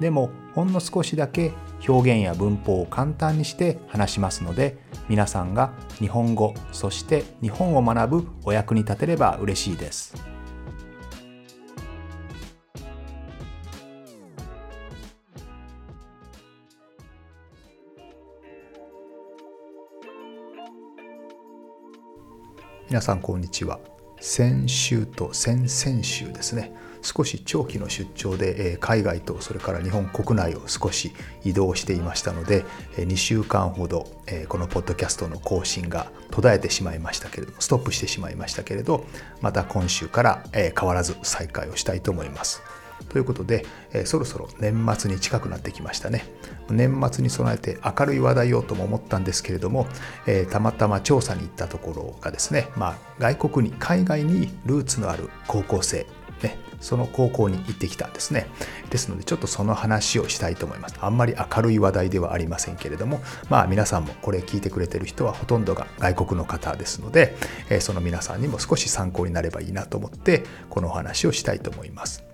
でもほんの少しだけ表現や文法を簡単にして話しますので皆さんが日本語そして日本を学ぶお役に立てれば嬉しいです。皆さんこんにちは。先週と先々週ですね。少し長期の出張で海外とそれから日本国内を少し移動していましたので2週間ほどこのポッドキャストの更新が途絶えてしまいましたけれどもストップしてしまいましたけれどまた今週から変わらず再開をしたいと思います。ということで、えそろそろ年末に近くなってきましたね。年末に備えて明るい話題をとも思ったんですけれども、えー、たまたま調査に行ったところがですね、まあ、外国に海外にルーツのある高校生、その高校に行ってきたんですね。ですのでちょっとその話をしたいと思います。あんまり明るい話題ではありませんけれども、まあ皆さんもこれ聞いてくれてる人はほとんどが外国の方ですので、その皆さんにも少し参考になればいいなと思ってこのお話をしたいと思います。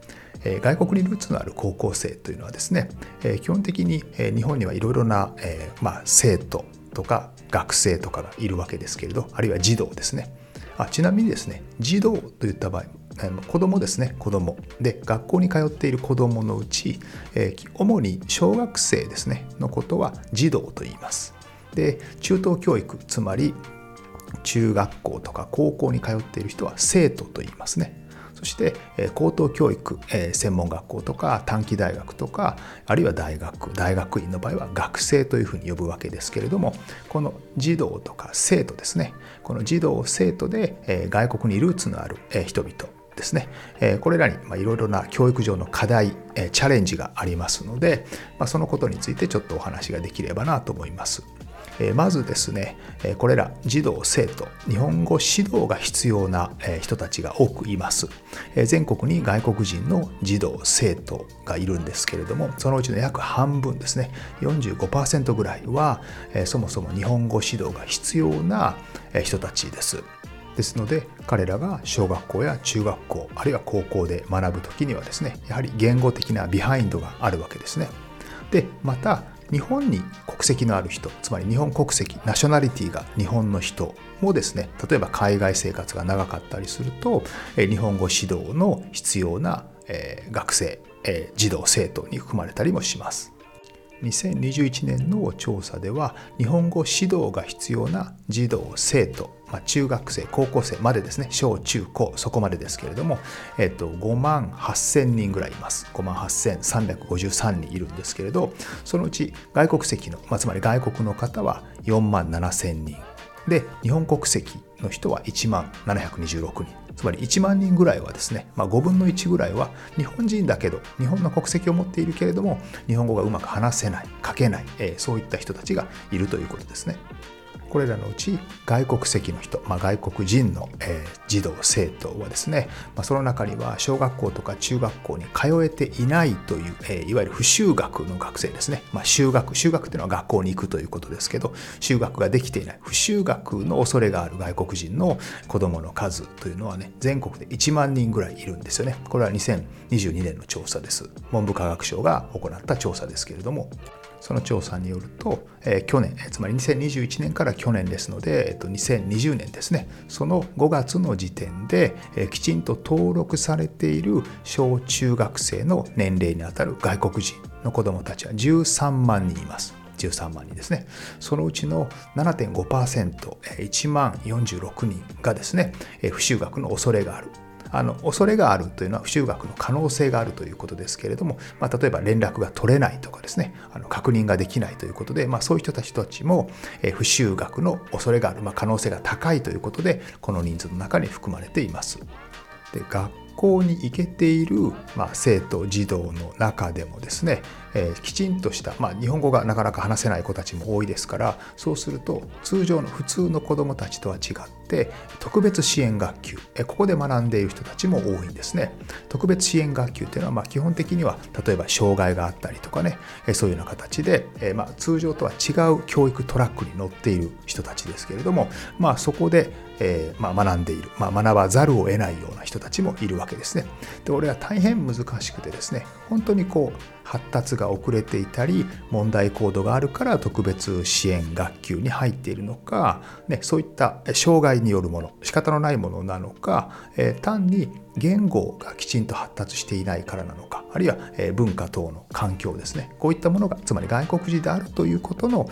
外国にルーツのある高校生というのはですね基本的に日本にはいろいろな、まあ、生徒とか学生とかがいるわけですけれどあるいは児童ですねあちなみにですね児童といった場合子供ですね子供。で学校に通っている子供のうち、えー、主に小学生ですねのことは児童と言います。で中等教育つまり中学校とか高校に通っている人は生徒と言いますね。そして高等教育専門学校とか短期大学とかあるいは大学大学院の場合は学生というふうに呼ぶわけですけれどもこの児童とか生徒ですね。この児童生徒で外国にルーツのある人々。ですね。えこれらにいろいろな教育上の課題えチャレンジがありますのでまそのことについてちょっとお話ができればなと思います。まずですねこれら児童生徒日本語指導が必要な人たちが多くいます。全国に外国人の児童生徒がいるんですけれどもそのうちの約半分ですね45%ぐらいはそもそも日本語指導が必要な人たちです。ですので彼らが小学校や中学校あるいは高校で学ぶ時にはですねやはり言語的なビハインドがあるわけですねでまた日本に国籍のある人つまり日本国籍ナショナリティが日本の人もですね例えば海外生活が長かったりすると日本語指導の必要な学生児童生徒に含まれたりもします。2021年の調査では日本語指導が必要な児童生徒まあ、中学生高校生までですね小中高そこまでですけれども、えっと、5万8000人ぐらいいます。5万8353人いるんですけれどそのうち外国籍の、まあ、つまり外国の方は4万7000人で日本国籍の人は1万726人つまり1万人ぐらいはですね、まあ、5分の1ぐらいは日本人だけど日本の国籍を持っているけれども日本語がうまく話せない書けない、えー、そういった人たちがいるということですね。これらのうち外国籍の人、まあ、外国人の、えー、児童生徒はですね、まあ、その中には小学校とか中学校に通えていないという、えー、いわゆる不就学の学生ですね、まあ、就学就学というのは学校に行くということですけど就学ができていない不就学の恐れがある外国人の子どもの数というのはね全国で1万人ぐらいいるんですよね。これは2022年の調査です。文部科学省が行った調査ですけれども。その調査によると、えー、去年つまり2021年から去年ですので、えっと、2020年ですねその5月の時点で、えー、きちんと登録されている小中学生の年齢にあたる外国人の子どもたちは13万人います。13万人ですね。そのうちの7.5%、1万46人がですね、不就学の恐れがあるあの恐れがあるというのは不就学の可能性があるということですけれども、まあ、例えば連絡が取れないとかですねあの確認ができないということで、まあ、そういう人たちたちも、え不就学の恐れがある、まあ、可能性が高いということでこの人数の中に含まれています。で学校に行けている、まあ、生徒児童の中でもですねえー、きちんとした、まあ、日本語がなかなか話せない子たちも多いですからそうすると通常の普通の子どもたちとは違って特別支援学級、えー、ここで学んでいる人たちも多いんですね。特別支援学級というのは、まあ、基本的には例えば障害があったりとかね、えー、そういうような形で、えーまあ、通常とは違う教育トラックに乗っている人たちですけれども、まあ、そこで、えーまあ、学んでいる、まあ、学ばざるを得ないような人たちもいるわけですね。でこれは大変難しくてですね本当にこう発達が遅れていたり問題行動があるから特別支援学級に入っているのか、ね、そういった障害によるもの仕方のないものなのか、えー、単に言語がきちんと発達していないからなのかあるいは文化等の環境ですね。こういったものがつまり外国人であるということの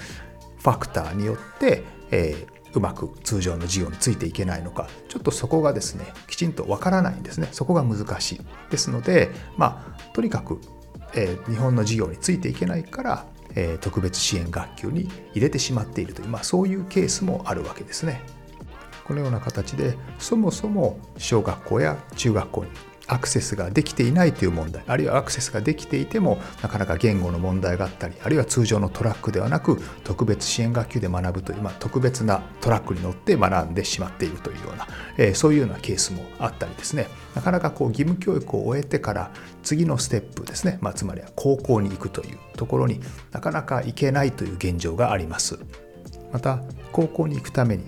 ファクターによって、えー、うまく通常の授業についていけないのかちょっとそこがですねきちんとわからないんですね。そこが難しい。ですのでまあとにかく、えー、日本の事業についていけないからえ特別支援学級に入れてしまっているという、まあ、そういうケースもあるわけですね。このような形でそもそも小学校や中学校にアクセスができていないという問題あるいはアクセスができていてもなかなか言語の問題があったりあるいは通常のトラックではなく特別支援学級で学ぶという、まあ、特別なトラックに乗って学んでしまっているというような、えー、そういうようなケースもあったりですねなかなかこう義務教育を終えてから次のステップですね、まあ、つまりは高校に行くというところになかなか行けないという現状があります。また高校に行くために、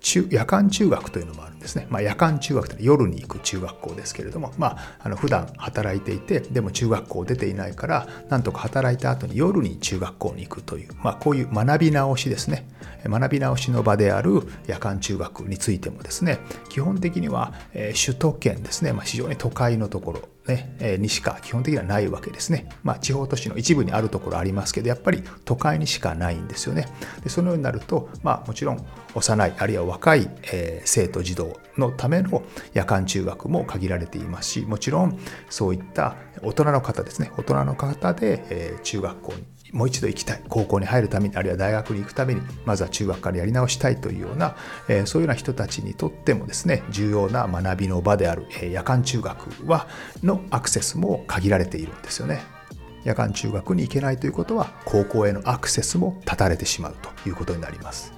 中夜間中学というのもあるんですね、まあ、夜間中学というのは夜に行く中学校ですけれども、まあ、あの普段働いていてでも中学校出ていないからなんとか働いた後に夜に中学校に行くという、まあ、こういう学び直しですね。学び直しの場である夜間中学についてもですね基本的には首都圏ですね、まあ、非常に都会のところ。ね、えにしか基本的にはないわけですね。まあ、地方都市の一部にあるところありますけど、やっぱり都会にしかないんですよね。でそのようになると、まあ、もちろん幼い、あるいは若い、え、生徒児童のための夜間中学も限られていますし、もちろんそういった大人の方ですね、大人の方で、え、中学校にもう一度行きたい高校に入るためにあるいは大学に行くためにまずは中学からやり直したいというような、えー、そういうような人たちにとってもですね重要な学びの場である、えー、夜間中学はのアクセスも限られているんですよね。夜間中学に行けないということは高校へのアクセスも断たれてしまうということになります。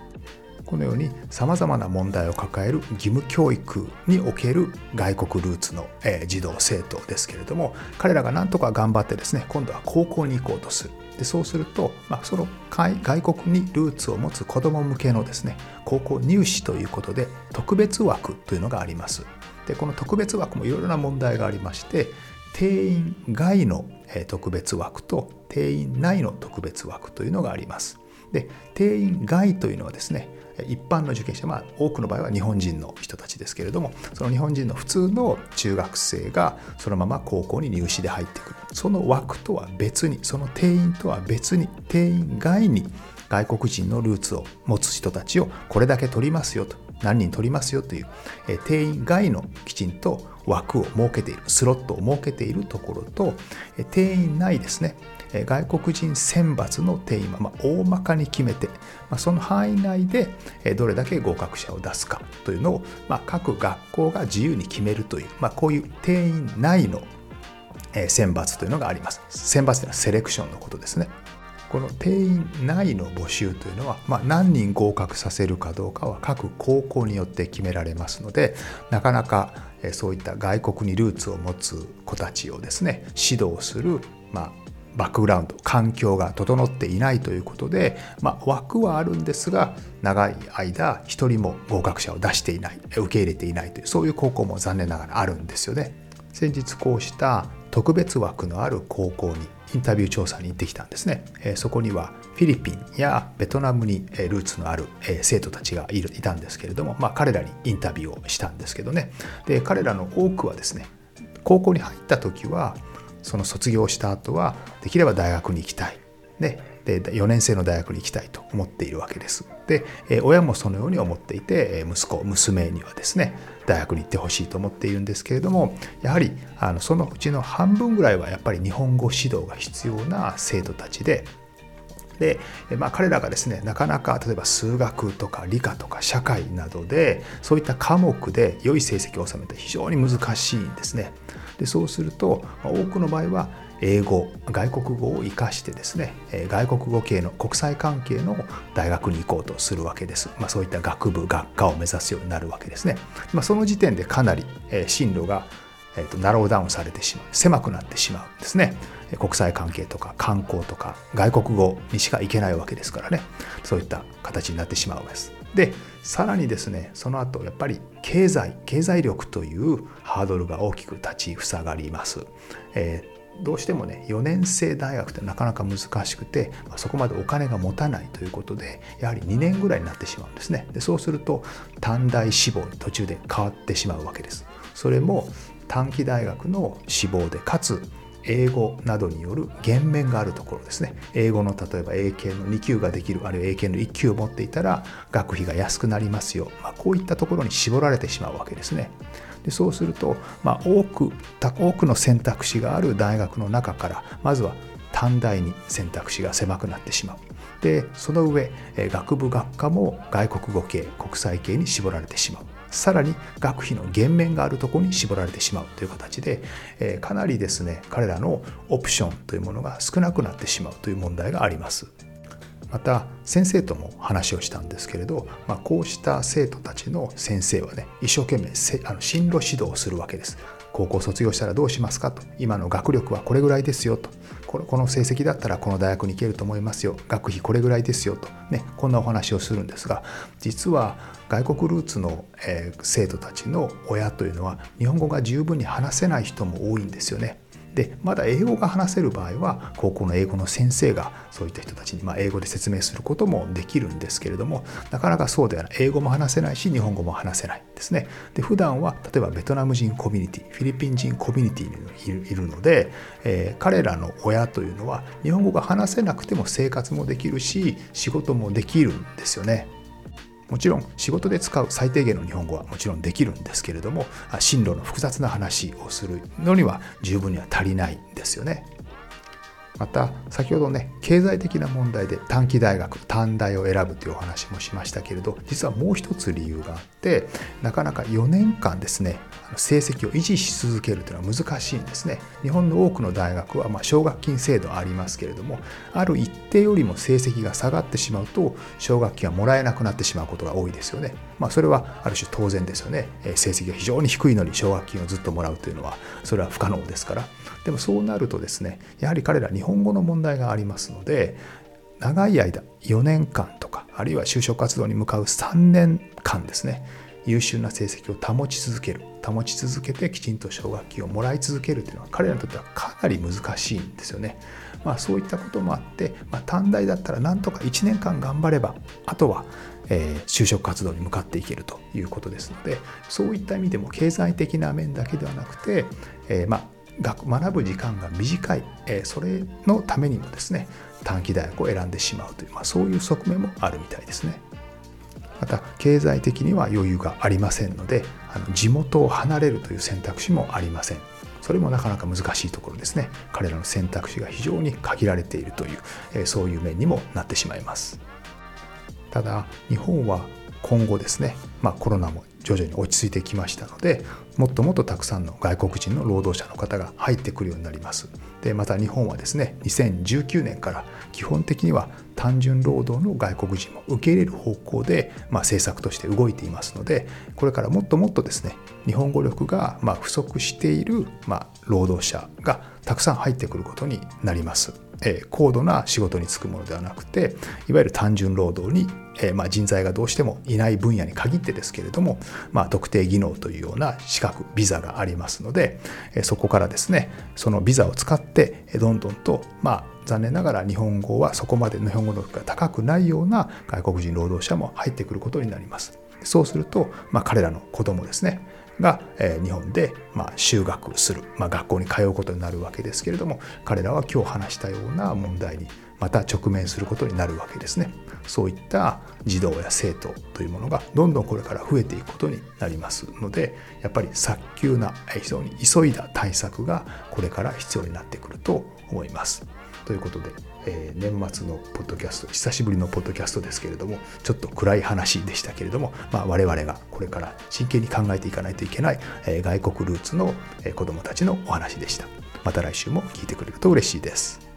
このようにさまざまな問題を抱える義務教育における外国ルーツの、え児童生徒ですけれども彼らがなんとか頑張ってですね今度は高校に行こうとする。でそうすると、まあ、その外国にルーツを持つ子ども向けのですね高校入試ということで特別枠というのがあります。でこの特別枠もいろいろな問題がありまして定員外の特別枠と定員内の特別枠というのがあります。で定員外というのはですね一般の受験者、まあ、多くの場合は日本人の人たちですけれどもその日本人の普通の中学生がそのまま高校に入試で入ってくる。その枠とは別にその定員とは別に定員外に外国人のルーツを持つ人たちをこれだけ取りますよと。何人取りますよというえ定員外のきちんと枠を設けているスロットを設けているところとえ定員内ですねえ外国人選抜の定員はま大まかに決めて、まその範囲内でえどれだけ合格者を出すかというのを、ま各学校が自由に決めるという、まこういう定員内の選抜というのがあります。選抜というのはセレクションのことですね。この定員内の募集というのは、まあ、何人合格させるかどうかは各高校によって決められますのでなかなかそういった外国にルーツを持つ子たちをですね指導する、まあ、バックグラウンド環境が整っていないということで、まあ、枠はあるんですが長い間一人も合格者を出していない受け入れていないというそういう高校も残念ながらあるんですよね。先日こうした特別枠のある高校にインタビュー調査に行ってきたんですね。そこにはフィリピンやベトナムにルーツのある生徒たちがいたんですけれども、まあ、彼らにインタビューをしたんですけどねで彼らの多くはですね高校に入った時はその卒業した後はできれば大学に行きたい。ねで4年生の大学に行きたいと思っているわけです。で親もそのように思っていて息子娘にはですね大学に行ってほしいと思っているんですけれどもやはりあのそのうちの半分ぐらいはやっぱり日本語指導が必要な生徒たちでで、まあ、彼らがですねなかなか例えば数学とか理科とか社会などでそういった科目で良い成績を収めて非常に難しいんですね。でそうすると多くの場合は英語外国語を生かしてですね外国語系の国際関係の大学に行こうとするわけです、まあ、そういった学部学科を目指すようになるわけですね、まあ、その時点でかなり進路がナローダウンされてしまう狭くなってしまうんですね。国際関係とか観光とか外国語にしか行けないわけですからね。そういった形になってしまうわけです。でさらにですねその後やっぱり経済経済力というハードルが大きく立ちふさがります、え、どうしてもね4年生大学ってなかなか難しくてそこまでお金が持たないということでやはり2年ぐらいになってしまうんですね。でそうすると短大志望途中で変わってしまうわけです。それも短期大学の志望でかつ英語などによる減免があるところですね。英語の例えば英検の2級ができるあるいは英検の1級を持っていたら学費が安くなりますよ、まあ、こういったところに絞られてしまうわけですね。でそうすると、まあ、多く多くの選択肢がある大学の中からまずは短大に選択肢が狭くなってしまうでその上学部学科も外国語系国際系に絞られてしまうさらに学費の減免があるところに絞られてしまうという形で、かなりですね彼らのオプションというものが少なくなってしまうという問題があります。また先生とも話をしたんですけれど、まあ、こうした生徒たちの先生はね一生懸命あの進路指導をするわけです。高校卒業したらどうしますかと今の学力はこれぐらいですよとこの成績だったらこの大学に行けると思いますよ学費これぐらいですよとねこんなお話をするんですが実は外国ルーツの、え、生徒たちの親というのは日本語が十分に話せない人も多いんですよね。でまだ英語が話せる場合は高校の英語の先生がそういった人たちに、ま、英語で説明することもできるんですけれどもなかなかそうではない英語も話せないし日本語も話せないですねで普段は例えばベトナム人コミュニティフィリピン人コミュニティにいるので、えー、彼らの親というのは日本語が話せなくても生活もできるし仕事もできるんですよね。もちろん仕事で使う最低限の日本語はもちろんできるんですけれども進路の複雑な話をするのには十分には足りないんですよね。また先ほどね経済的な問題で短期大学短大を選ぶというお話もしましたけれど実はもう一つ理由があってなかなか4年間ですね成績を維持し続けるというのは難しいんですね。日本の多くの大学はま奨学金制度ありますけれどもある一定よりも成績が下がってしまうと奨学金はもらえなくなってしまうことが多いですよね。まあそれはある種当然ですよね。成績が非常に低いのに奨学金をずっともらうというのはそれは不可能ですから。でもそうなるとですねやはり彼ら日本語の問題がありますので長い間4年間とかあるいは就職活動に向かう3年間ですね優秀な成績を保ち続ける保ち続けてきちんと奨学金をもらい続けるというのは彼らにとってはかなり難しいんですよね。まあ、そういったこともあって、まあ、短大だったらなんとか1年間頑張ればあとは、え、就職活動に向かっていけるということですのでそういった意味でも経済的な面だけではなくて、え、まあ学ぶ時間が短い、え、それのためにもですね短期大学を選んでしまうという、まあ、そういう側面もあるみたいですね。また経済的には余裕がありませんのであの地元を離れるという選択肢もありません。それもなかなか難しいところですね。彼らの選択肢が非常に限られているという、えそういう面にもなってしまいます。ただ日本は今後ですね、まあ、コロナも徐々に落ち着いてきましたのでもっともっとたくさんの外国人の労働者の方が入ってくるようになりますでまた日本はですね2019年から基本的には単純労働の外国人も受け入れる方向で、まあ、政策として動いていますのでこれからもっともっとですね日本語力がま不足している、ま、労働者がたくさん入ってくることになります。え高度な仕事に就くものではなくていわゆる単純労働に、えま人材がどうしてもいない分野に限ってですけれども、まあ、特定技能というような資格ビザがありますので、えそこからですねそのビザを使ってどんどんとまあ残念ながら日本語はそこまでの日本語力が高くないような外国人労働者も入ってくることになります。そうすると、まあ、彼らの子供ですねが、え日本で、ま、就学する、まあ、学校に通うことになるわけですけれども彼らは今日話したような問題に、また直面することになるわけですね。そういった児童や生徒というものがどんどんこれから増えていくことになりますのでやっぱり早急な非常に急いだ対策がこれから必要になってくると思います。ということで、えー、年末のポッドキャスト久しぶりのポッドキャストですけれどもちょっと暗い話でしたけれども、まあ、我々がこれから真剣に考えていかないといけない、えー、外国ルーツの子どもたちのお話でした。また来週も聞いてくれると嬉しいです。